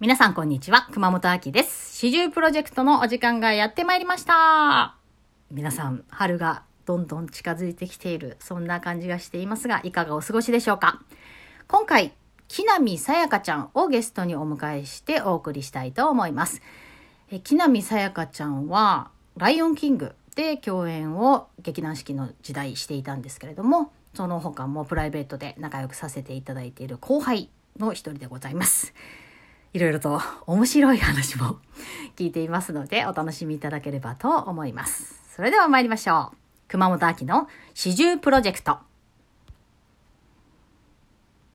皆さんこんにちは、熊本秋です。四十プロジェクトのお時間がやってまいりました。皆さん、春がどんどん近づいてきている、そんな感じがしていますが、いかがお過ごしでしょうか今回、木南さやかちゃんをゲストにお迎えしてお送りしたいと思います。え木南さやかちゃんは、ライオンキングで共演を劇団四季の時代していたんですけれども、その他もプライベートで仲良くさせていただいている後輩の一人でございます。いろいろと面白い話も聞いていますのでお楽しみいただければと思います。それでは参りましょう。熊本秋の四十プロジェクト。